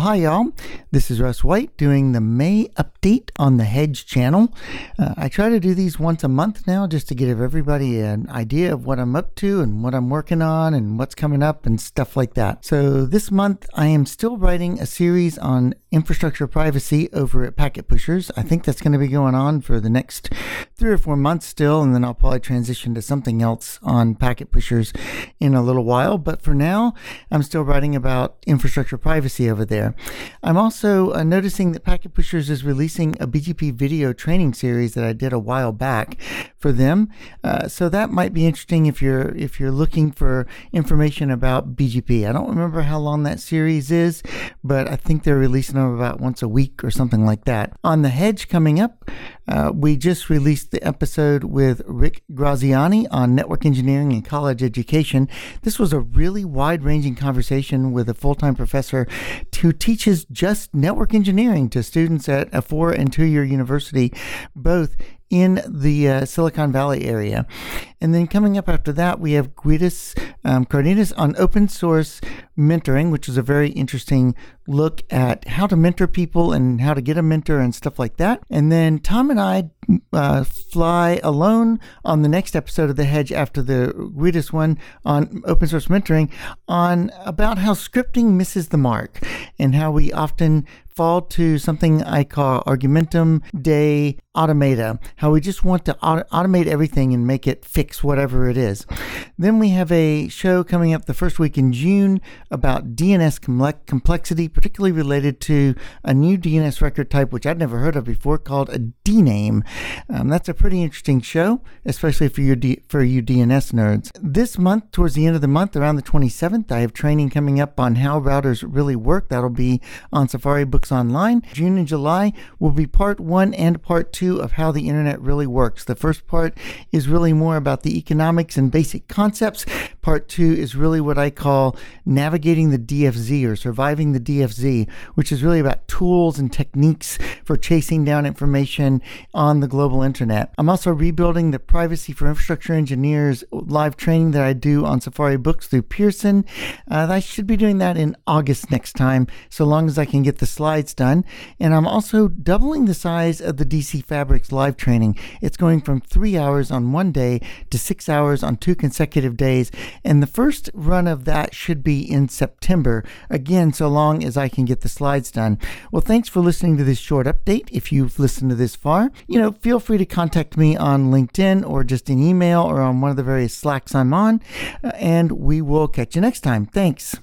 hi, y'all. This is Russ White doing the May update on the Hedge channel. Uh, I try to do these once a month now just to give everybody an idea of what I'm up to and what I'm working on and what's coming up and stuff like that. So, this month I am still writing a series on infrastructure privacy over at Packet Pushers. I think that's going to be going on for the next three or four months still, and then I'll probably transition to something else on Packet Pushers in a little while. But for now, I'm still writing about infrastructure privacy over there. I'm also uh, noticing that Packet Pushers is releasing a BGP video training series that I did a while back for them. Uh, so that might be interesting if you're if you're looking for information about BGP. I don't remember how long that series is, but I think they're releasing them about once a week or something like that. On the hedge coming up, uh, we just released the episode with Rick Graziani on network engineering and college education. This was a really wide ranging conversation with a full time professor who teaches just network engineering to students at a four and two year university, both in the uh, Silicon Valley area. And then coming up after that, we have Guidus um, Cardenas on open source mentoring, which is a very interesting look at how to mentor people and how to get a mentor and stuff like that. And then Tom and I uh, fly alone on the next episode of The Hedge after the Guidus one on open source mentoring on about how scripting misses the mark and how we often fall to something I call argumentum de automata, how we just want to auto- automate everything and make it fix whatever it is. Then we have a show coming up the first week in June about DNS com- complexity, particularly related to a new DNS record type, which I'd never heard of before, called a DNAME. Um, that's a pretty interesting show, especially for you, D- for you DNS nerds. This month, towards the end of the month, around the 27th, I have training coming up on how routers really work. That'll be on Safari Books Online. June and July will be part one and part two of how the internet really works. The first part is really more about the economics and basic concepts. Part two is really what I call navigating the DFZ or surviving the DFZ, which is really about tools and techniques for chasing down information on the global internet. I'm also rebuilding the Privacy for Infrastructure Engineers live training that I do on Safari Books through Pearson. Uh, I should be doing that in August next time, so long as I can get the slides done. And I'm also doubling the size of the DC Fabrics live training. It's going from three hours on one day to six hours on two consecutive days. And the first run of that should be in September, again, so long as I can get the slides done. Well, thanks for listening to this short update. If you've listened to this far, you know, feel free to contact me on LinkedIn or just an email or on one of the various Slacks I'm on, uh, and we will catch you next time. Thanks.